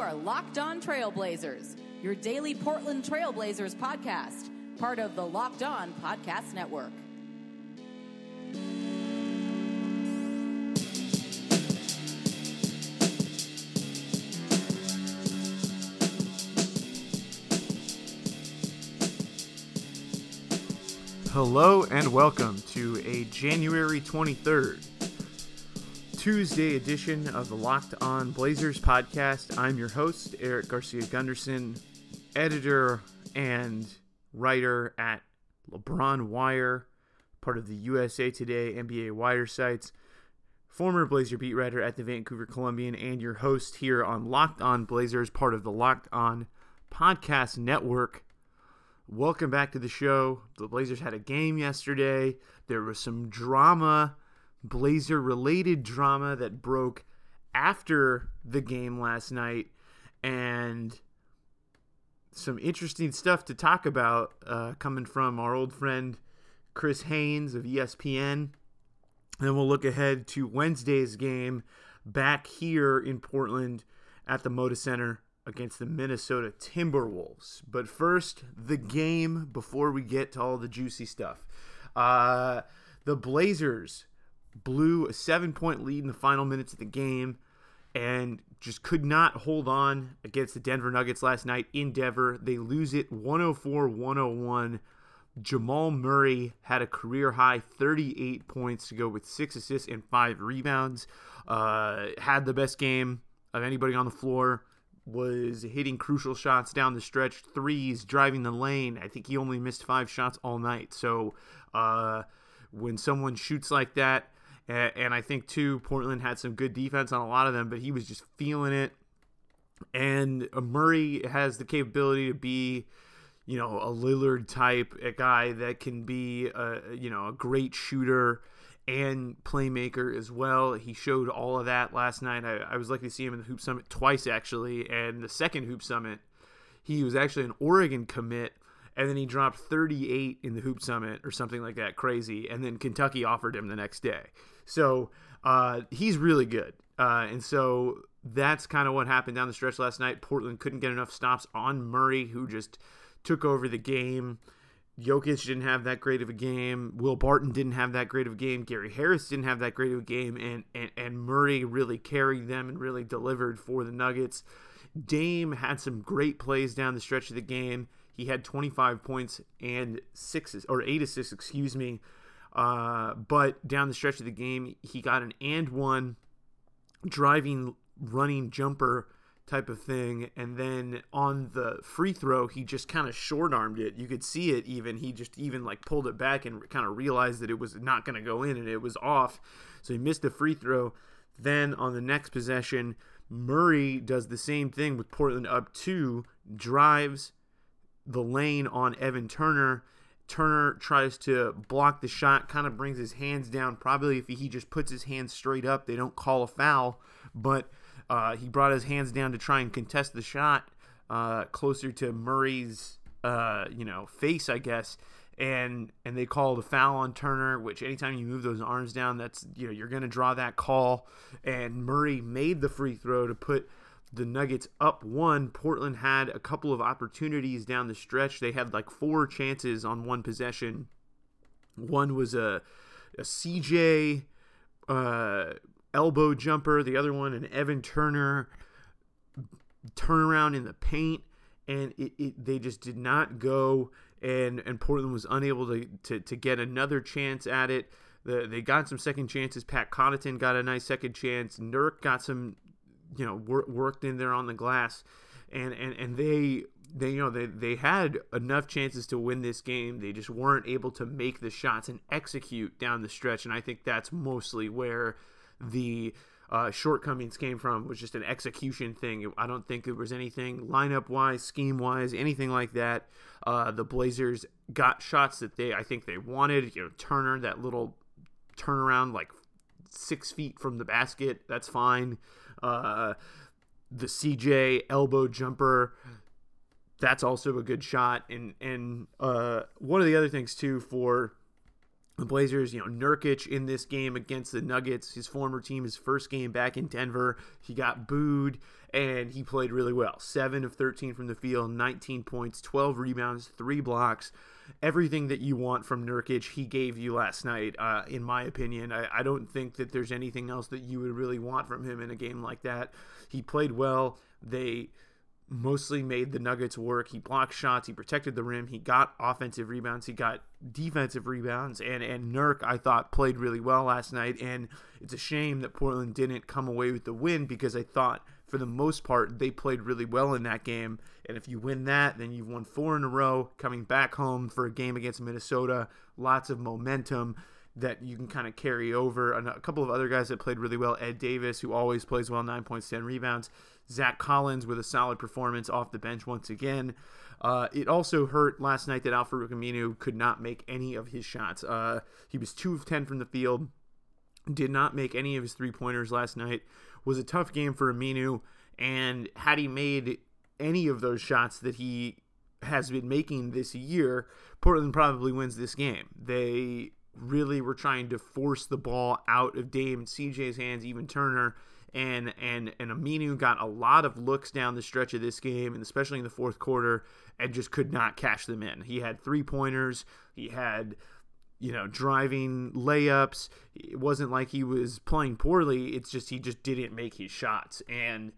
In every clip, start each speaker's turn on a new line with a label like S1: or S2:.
S1: are Locked On Trailblazers, your daily Portland Trailblazers podcast, part of the Locked On Podcast Network.
S2: Hello and welcome to a January 23rd, Tuesday edition of the Locked On Blazers podcast. I'm your host, Eric Garcia Gunderson, editor and writer at LeBron Wire, part of the USA Today NBA Wire sites, former Blazer beat writer at the Vancouver Columbian, and your host here on Locked On Blazers, part of the Locked On Podcast Network. Welcome back to the show. The Blazers had a game yesterday. There was some drama, Blazer related drama that broke after the game last night, and some interesting stuff to talk about uh, coming from our old friend Chris Haynes of ESPN. Then we'll look ahead to Wednesday's game back here in Portland at the Moda Center against the Minnesota Timberwolves. But first, the game before we get to all the juicy stuff. Uh, the Blazers blew a seven point lead in the final minutes of the game and just could not hold on against the Denver Nuggets last night in Denver. They lose it 104 101. Jamal Murray had a career high 38 points to go with six assists and five rebounds. Uh, had the best game of anybody on the floor was hitting crucial shots down the stretch, threes, driving the lane. I think he only missed five shots all night. So uh, when someone shoots like that, and I think too, Portland had some good defense on a lot of them, but he was just feeling it. And Murray has the capability to be, you know, a Lillard type, a guy that can be, a, you know, a great shooter and playmaker as well. He showed all of that last night. I, I, was lucky to see him in the Hoop Summit twice, actually. And the second Hoop Summit, he was actually an Oregon commit, and then he dropped 38 in the Hoop Summit or something like that, crazy. And then Kentucky offered him the next day. So uh, he's really good. Uh, and so that's kind of what happened down the stretch last night. Portland couldn't get enough stops on Murray, who just took over the game. Jokic didn't have that great of a game. Will Barton didn't have that great of a game. Gary Harris didn't have that great of a game. And, and, and Murray really carried them and really delivered for the Nuggets. Dame had some great plays down the stretch of the game. He had 25 points and six or eight assists, excuse me. Uh, but down the stretch of the game, he got an and one driving, running jumper type of thing. And then on the free throw, he just kind of short armed it. You could see it even. He just even like pulled it back and kind of realized that it was not going to go in and it was off. So he missed the free throw. Then on the next possession, Murray does the same thing with Portland up two, drives the lane on Evan Turner. Turner tries to block the shot, kind of brings his hands down. Probably if he just puts his hands straight up, they don't call a foul. But uh, he brought his hands down to try and contest the shot uh, closer to Murray's, uh, you know, face, I guess. And and they called a foul on Turner, which anytime you move those arms down, that's you know you're going to draw that call. And Murray made the free throw to put the Nuggets up one. Portland had a couple of opportunities down the stretch. They had like four chances on one possession. One was a a CJ uh, elbow jumper. The other one, an Evan Turner turnaround in the paint, and it, it, they just did not go. And and Portland was unable to to, to get another chance at it. The, they got some second chances. Pat Connaughton got a nice second chance. Nurk got some, you know, wor- worked in there on the glass, and and and they they you know they they had enough chances to win this game. They just weren't able to make the shots and execute down the stretch. And I think that's mostly where the uh, shortcomings came from was just an execution thing. I don't think it was anything lineup wise, scheme wise, anything like that. Uh, the Blazers got shots that they I think they wanted. You know, Turner that little turnaround like six feet from the basket. That's fine. Uh, the CJ elbow jumper. That's also a good shot. And and uh, one of the other things too for the Blazers, you know, Nurkic in this game against the Nuggets, his former team, his first game back in Denver, he got booed and he played really well. 7 of 13 from the field, 19 points, 12 rebounds, 3 blocks. Everything that you want from Nurkic, he gave you last night, uh, in my opinion. I, I don't think that there's anything else that you would really want from him in a game like that. He played well. They mostly made the Nuggets work. He blocked shots, he protected the rim, he got offensive rebounds, he got defensive rebounds, and and Nurk I thought played really well last night. And it's a shame that Portland didn't come away with the win because I thought for the most part they played really well in that game. And if you win that, then you've won four in a row. Coming back home for a game against Minnesota, lots of momentum that you can kind of carry over. A couple of other guys that played really well. Ed Davis, who always plays well, nine points, ten rebounds. Zach Collins with a solid performance off the bench once again. Uh, it also hurt last night that Al-Farouq Aminu could not make any of his shots. Uh, he was two of ten from the field, did not make any of his three pointers last night. Was a tough game for Aminu, and had he made any of those shots that he has been making this year, Portland probably wins this game. They really were trying to force the ball out of Dame and CJ's hands, even Turner. And and and Aminu got a lot of looks down the stretch of this game, and especially in the fourth quarter, and just could not cash them in. He had three pointers. He had you know, driving layups. It wasn't like he was playing poorly. It's just he just didn't make his shots, and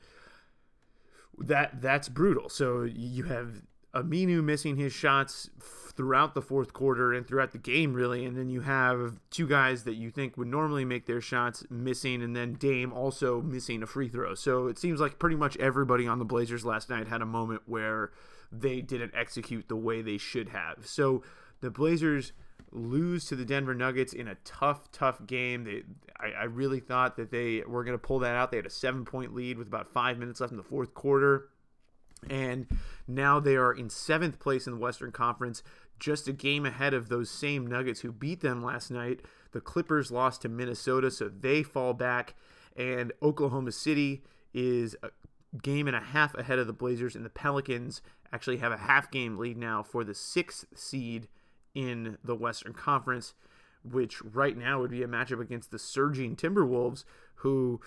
S2: that that's brutal. So you have Aminu missing his shots throughout the fourth quarter and throughout the game, really. And then you have two guys that you think would normally make their shots missing, and then Dame also missing a free throw. So it seems like pretty much everybody on the Blazers last night had a moment where they didn't execute the way they should have. So the Blazers lose to the Denver Nuggets in a tough, tough game. They, I, I really thought that they were going to pull that out. They had a seven point lead with about five minutes left in the fourth quarter. And now they are in seventh place in the Western Conference just a game ahead of those same Nuggets who beat them last night. The Clippers lost to Minnesota, so they fall back, and Oklahoma City is a game and a half ahead of the Blazers, and the Pelicans actually have a half game lead now for the sixth seed in the Western Conference, which right now would be a matchup against the surging Timberwolves, who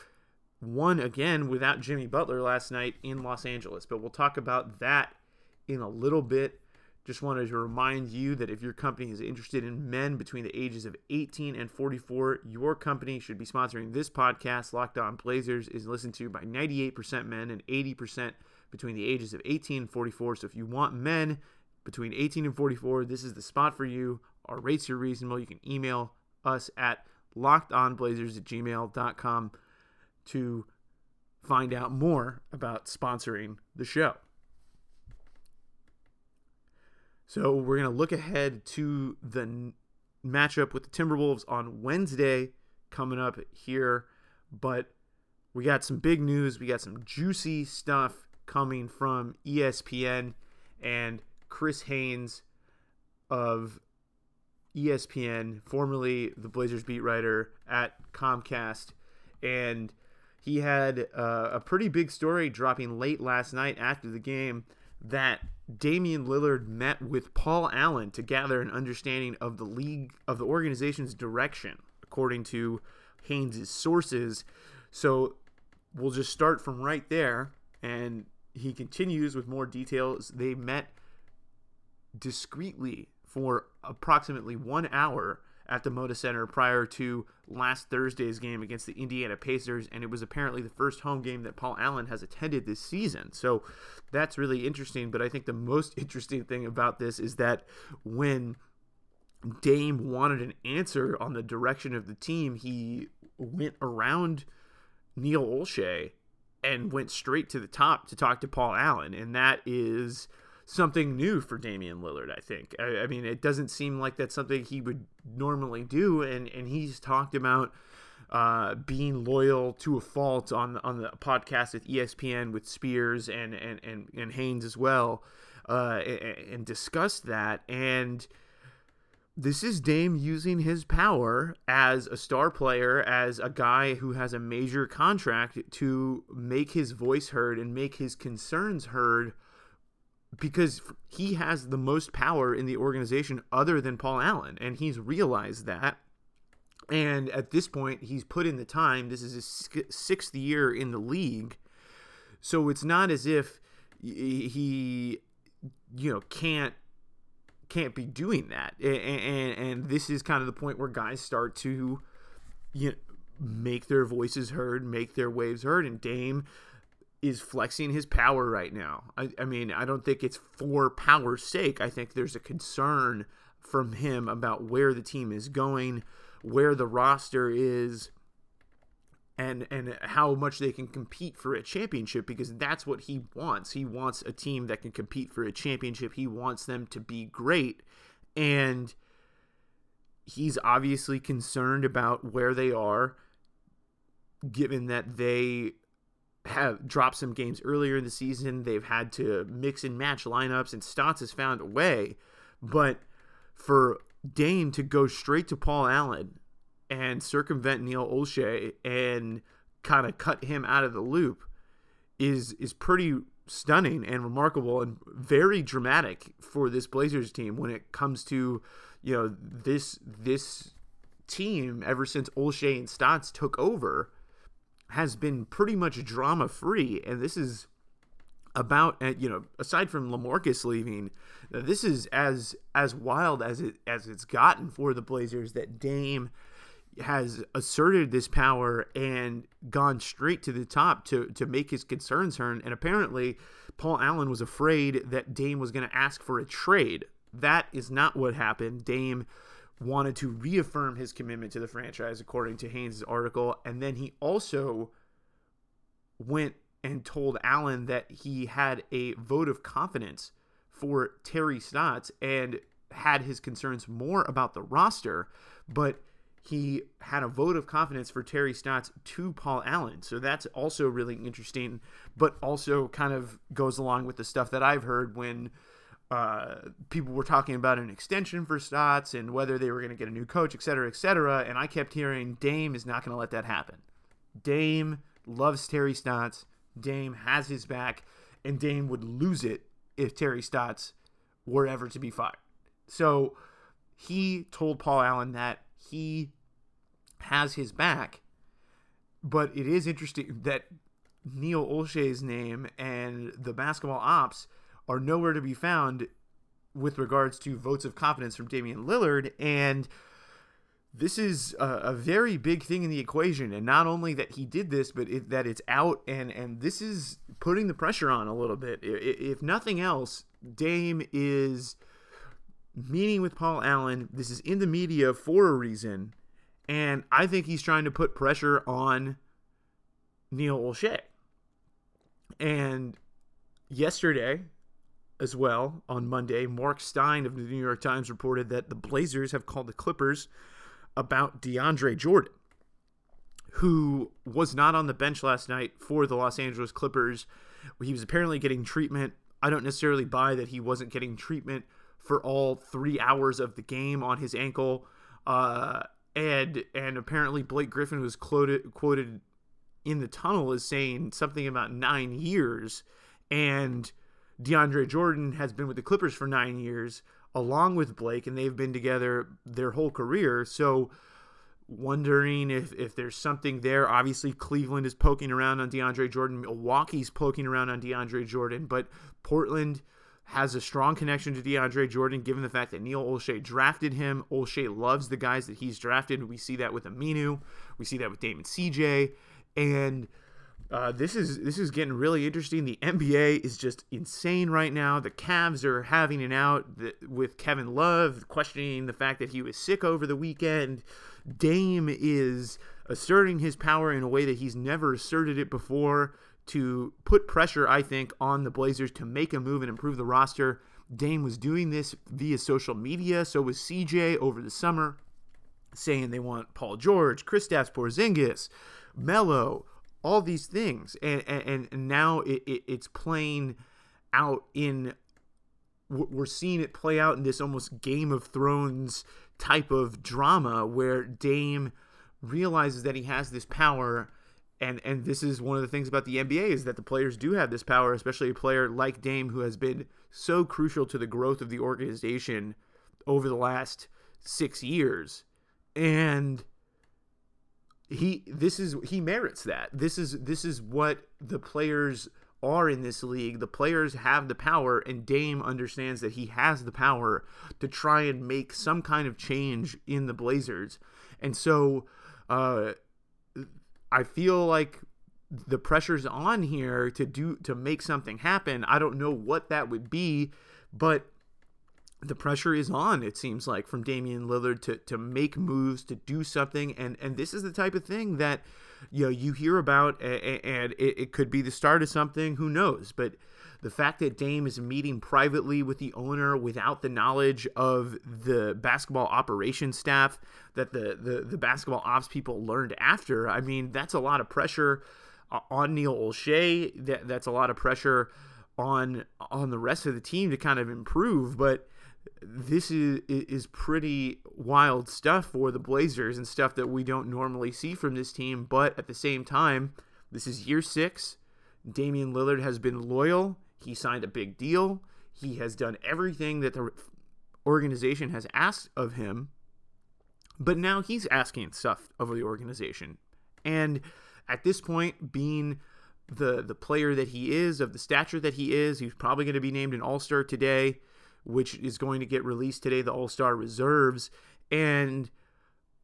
S2: won again without Jimmy Butler last night in Los Angeles. But we'll talk about that in a little bit. Just wanted to remind you that if your company is interested in men between the ages of 18 and 44, your company should be sponsoring this podcast. Locked On Blazers is listened to by 98% men and 80% between the ages of 18 and 44. So if you want men between 18 and 44, this is the spot for you. Our rates are reasonable. You can email us at lockedonblazers at gmail.com to find out more about sponsoring the show. So we're going to look ahead to the n- matchup with the Timberwolves on Wednesday coming up here. But we got some big news. We got some juicy stuff coming from ESPN and Chris Haynes of ESPN, formerly the Blazers beat writer at Comcast. And he had uh, a pretty big story dropping late last night after the game that Damian Lillard met with Paul Allen to gather an understanding of the league of the organization's direction, according to Haynes' sources. So we'll just start from right there, and he continues with more details. They met discreetly for approximately one hour at the Moda Center prior to last Thursday's game against the Indiana Pacers, and it was apparently the first home game that Paul Allen has attended this season. So that's really interesting. But I think the most interesting thing about this is that when Dame wanted an answer on the direction of the team, he went around Neil Olshey and went straight to the top to talk to Paul Allen, and that is something new for Damian Lillard. I think. I, I, mean, it doesn't seem like that's something he would normally do, and and he's talked about uh, being loyal to a fault on on the podcast with ESPN with Spears and and and, and Haynes as well, uh, and, and discussed that and. This is Dame using his power as a star player, as a guy who has a major contract to make his voice heard and make his concerns heard because he has the most power in the organization other than Paul Allen, and he's realized that. And at this point, he's put in the time. This is his sixth year in the league, so it's not as if he, you know, can't can't be doing that. And, and, and this is kind of the point where guys start to, you know, make their voices heard, make their waves heard, and Dame is flexing his power right now. I, I mean, I don't think it's for power's sake. I think there's a concern from him about where the team is going, where the roster is, and and how much they can compete for a championship because that's what he wants. He wants a team that can compete for a championship. He wants them to be great. And he's obviously concerned about where they are given that they have dropped some games earlier in the season. They've had to mix and match lineups, and Stotts has found a way. But for Dame to go straight to Paul Allen and circumvent Neil Olshey and kind of cut him out of the loop is is pretty stunning and remarkable and very dramatic for this Blazers team when it comes to you know this this team ever since Olshey and Stotts took over has been pretty much drama free, and this is about uh, you know aside from Lamarcus leaving, this is as as wild as it as it's gotten for the Blazers that Dame has asserted this power and gone straight to the top to to make his concerns heard. And apparently, Paul Allen was afraid that Dame was going to ask for a trade. That is not what happened. Dame wanted to reaffirm his commitment to the franchise, according to Haynes' article. And then he also went and told Allen that he had a vote of confidence for Terry Stotts and had his concerns more about the roster, but he had a vote of confidence for Terry Stotts to Paul Allen. So that's also really interesting, but also kind of goes along with the stuff that I've heard when uh, people were talking about an extension for Stotts and whether they were going to get a new coach, et cetera, et cetera. And I kept hearing Dame is not going to let that happen. Dame loves Terry Stotts. Dame has his back, and Dame would lose it if Terry Stotts were ever to be fired. So he told Paul Allen that he has his back, but it is interesting that Neil Olshey's name and the basketball ops – are nowhere to be found with regards to votes of confidence from Damian Lillard. And this is a, a, very big thing in the equation. And not only that he did this, but it, that it's out. And, and this is putting the pressure on a little bit. If nothing else, Dame is meeting with Paul Allen. This is in the media for a reason. And I think he's trying to put pressure on Neil Olshey. And yesterday, as well on Monday, Mark Stein of the New York Times reported that the Blazers have called the Clippers about DeAndre Jordan, who was not on the bench last night for the Los Angeles Clippers. He was apparently getting treatment. I don't necessarily buy that he wasn't getting treatment for all three hours of the game on his ankle. Uh, and and apparently Blake Griffin was quoted quoted in the tunnel as saying something about nine years, and DeAndre Jordan has been with the Clippers for nine years, along with Blake, and they've been together their whole career. So, wondering if, if there's something there. Obviously, Cleveland is poking around on DeAndre Jordan, Milwaukee's poking around on DeAndre Jordan, but Portland has a strong connection to DeAndre Jordan, given the fact that Neil Olshey drafted him. Olshey loves the guys that he's drafted. We see that with Aminu, we see that with Damon CJ, and uh, this is this is getting really interesting. The NBA is just insane right now. The Cavs are having an out with Kevin Love questioning the fact that he was sick over the weekend. Dame is asserting his power in a way that he's never asserted it before to put pressure, I think, on the Blazers to make a move and improve the roster. Dame was doing this via social media. So was CJ over the summer, saying they want Paul George, Kristaps Porzingis, Melo all these things. And and, and now it, it, it's playing out in we're seeing it play out in this almost game of thrones type of drama where dame realizes that he has this power. And and this is one of the things about the NBA is that the players do have this power, especially a player like Dame who has been so crucial to the growth of the organization over the last six years, and he this is he merits that. This is this is what the players are in this league. The players have the power, and Dame understands that he has the power to try and make some kind of change in the Blazers, and so. Uh, I feel like the pressure's on here to do to make something happen. I don't know what that would be, but the pressure is on it seems like from Damian Lillard to to make moves to do something and and this is the type of thing that you know you hear about and it, could be the start of something who knows but the fact that Dame is meeting privately with the owner without the knowledge of the basketball operations staff that the, the, the basketball ops people learned after, I mean, that's a lot of pressure on Neil Olshey. That, that's a lot of pressure on on the rest of the team to kind of improve. But this is is pretty wild stuff for the Blazers and stuff that we don't normally see from this team. But at the same time, this is year six. Damian Lillard has been loyal. He signed a big deal. He has done everything that the organization has asked of him. But now he's asking stuff of the organization. And at this point, being the the player that he is, of the stature that he is, he's probably going to be named an All Star today, which is going to get released today. The All Star reserves, and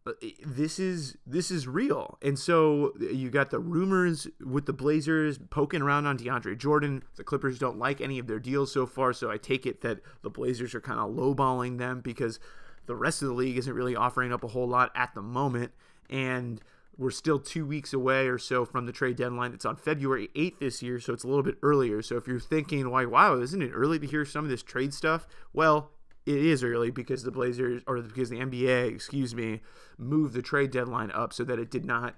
S2: uh, this is this is real. And so uh, you got the rumors with the Blazers poking around on DeAndre Jordan. The Clippers don't like any of their deals so far, so I take it that the Blazers are kind of lowballing them because the rest of the league isn't really offering up a whole lot at the moment. And we're still two weeks away or so from the trade deadline. It's on February 8th this year, so it's a little bit earlier. So if you're thinking, why, wow, isn't it early to hear some of this trade stuff? Well, it is early because the Blazers or because the NBA, excuse me, moved the trade deadline up so that it did not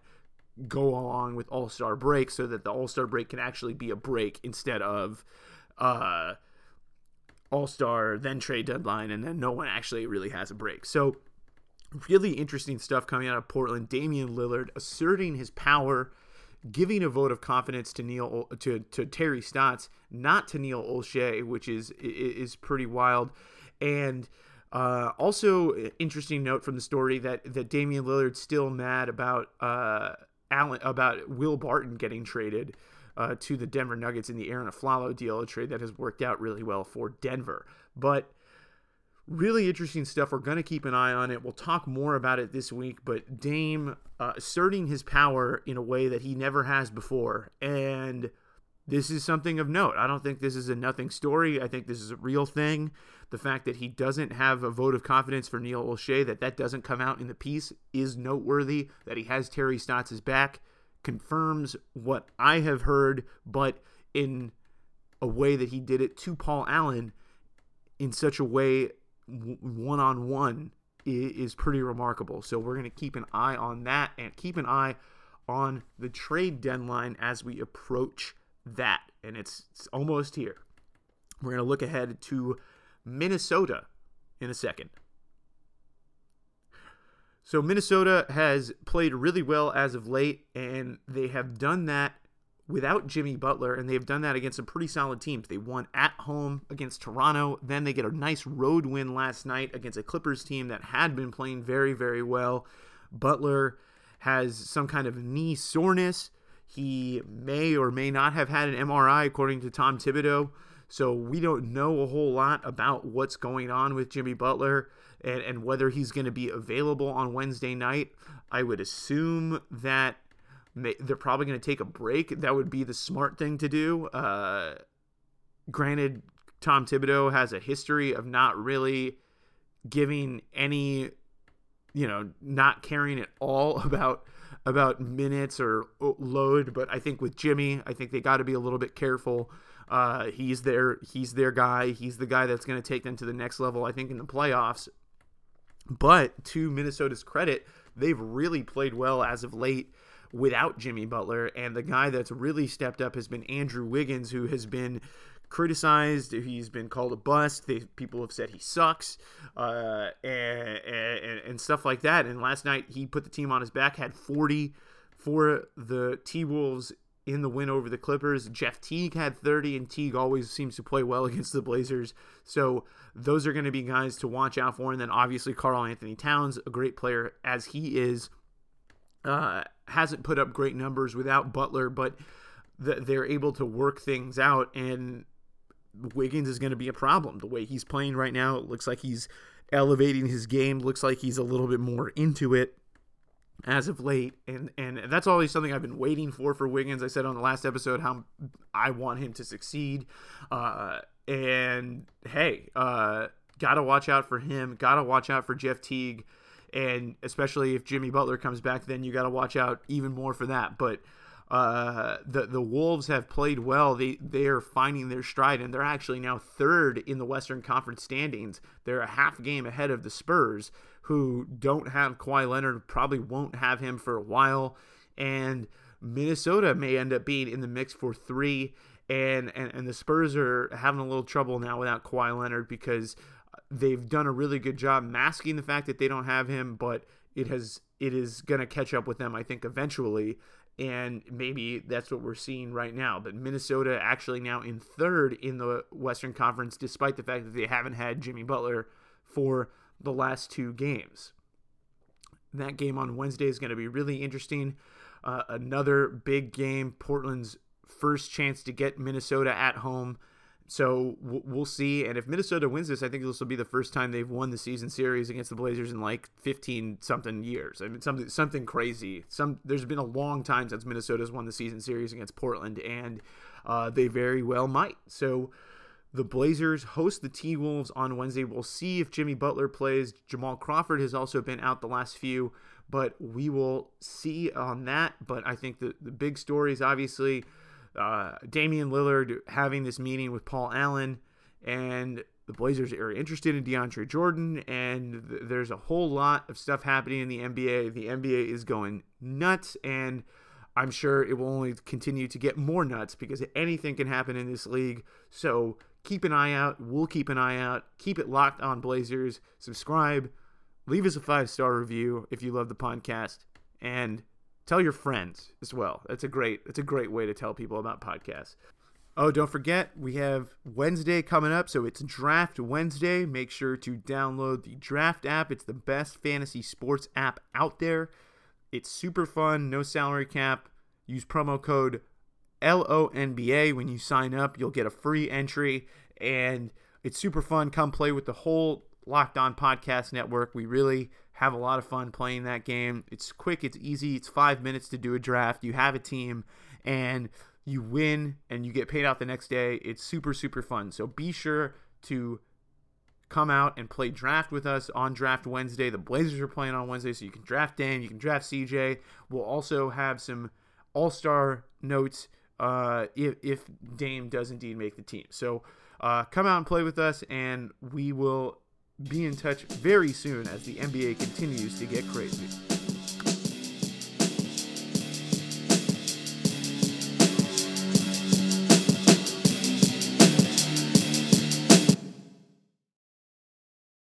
S2: go along with All Star break, so that the All Star break can actually be a break instead of uh, All Star then trade deadline, and then no one actually really has a break. So really interesting stuff coming out of Portland. Damian Lillard asserting his power. Giving a vote of confidence to Neil to, to Terry Stotts, not to Neil Olshey, which is is pretty wild. And uh, also, interesting note from the story that that Damian Lillard's still mad about uh, Allen about Will Barton getting traded uh, to the Denver Nuggets in the Arron Afflalo deal, a trade that has worked out really well for Denver. But really interesting stuff. We're going to keep an eye on it. We'll talk more about it this week. But Dame uh, asserting his power in a way that he never has before, and this is something of note. I don't think this is a nothing story. I think this is a real thing. The fact that he doesn't have a vote of confidence for Neil Olshey, that that doesn't come out in the piece, is noteworthy. That he has Terry Stotts' back confirms what I have heard, but in a way that he did it to Paul Allen in such a way one on one is pretty remarkable. So we're going to keep an eye on that and keep an eye on the trade deadline as we approach that, and it's, it's almost here. We're going to look ahead to Minnesota in a second. So, Minnesota has played really well as of late, and they have done that without Jimmy Butler, and they've done that against some pretty solid teams. They won at home against Toronto, then they get a nice road win last night against a Clippers team that had been playing very, very well. Butler has some kind of knee soreness. He may or may not have had an MRI, according to Tom Thibodeau. So we don't know a whole lot about what's going on with Jimmy Butler and, and whether he's going to be available on Wednesday night. I would assume that they're probably going to take a break. That would be the smart thing to do. Uh, granted, Tom Thibodeau has a history of not really giving any, you know, not caring at all about about minutes or load, but I think with Jimmy, I think they got to be a little bit careful. Uh, he's their he's their guy. He's the guy that's going to take them to the next level. I think in the playoffs. But to Minnesota's credit, they've really played well as of late without Jimmy Butler, and the guy that's really stepped up has been Andrew Wiggins, who has been criticized. He's been called a bust. They, people have said he sucks, uh, and, and, and stuff like that. And last night he put the team on his back, had 40, for the T Wolves in the win over the Clippers. Jeff Teague had 30, and Teague always seems to play well against the Blazers. So those are going to be guys to watch out for. And then obviously Karl-Anthony Towns, a great player as he is, uh, hasn't put up great numbers without Butler, but th- they're able to work things out. And Wiggins is going to be a problem. The way he's playing right now, it looks like he's elevating his game. Looks like he's a little bit more into it as of late, and and that's always something I've been waiting for for Wiggins. I said on the last episode how I want him to succeed, uh, and hey, uh, gotta watch out for him. Gotta watch out for Jeff Teague, and especially if Jimmy Butler comes back, then you gotta watch out even more for that. But uh, the the Wolves have played well. They they are finding their stride, and they're actually now third in the Western Conference standings. They're a half game ahead of the Spurs, who don't have Kawhi Leonard, probably won't have him for a while, and Minnesota may end up being in the mix for three. And, and, and the Spurs are having a little trouble now without Kawhi Leonard because they've done a really good job masking the fact that they don't have him, but it has it is going to catch up with them, I think, eventually and maybe that's what we're seeing right now. But Minnesota actually now in third in the Western Conference, despite the fact that they haven't had Jimmy Butler for the last two games. That game on Wednesday is going to be really interesting. Uh, another big game, Portland's first chance to get Minnesota at home so we'll see. And if Minnesota wins this, I think this will be the first time they've won the season series against the Blazers in like 15 something years. I mean, something something crazy. Some there's been a long time since Minnesota's won the season series against Portland, and uh, they very well might. So the Blazers host the T Wolves on Wednesday. We'll see if Jimmy Butler plays. Jamal Crawford has also been out the last few, but we will see on that. But I think the the big story is obviously uh, Damian Lillard having this meeting with Paul Allen, and the Blazers are interested in DeAndre Jordan, and th- there's a whole lot of stuff happening in the NBA. The NBA is going nuts, and I'm sure it will only continue to get more nuts because anything can happen in this league. So keep an eye out. We'll keep an eye out. Keep it locked on Blazers. Subscribe. Leave us a five star review if you love the podcast. And Tell your friends as well. That's a great that's a great way to tell people about podcasts. Oh, don't forget, we have Wednesday coming up, so it's Draft Wednesday. Make sure to download the Draft app. It's the best fantasy sports app out there. It's super fun, no salary cap. Use promo code LONBA when you sign up. You'll get a free entry, and it's super fun. Come play with the whole Locked On Podcast Network. We really have a lot of fun playing that game. It's quick, it's easy, it's five minutes to do a draft. You have a team, and you win, and you get paid out the next day. It's super, super fun. So be sure to come out and play draft with us on Draft Wednesday. The Blazers are playing on Wednesday, so you can draft Dame, you can draft CJ. We'll also have some All Star notes uh, if, if Dame does indeed make the team. So uh, come out and play with us, and we will be in touch very soon as the NBA continues to get crazy.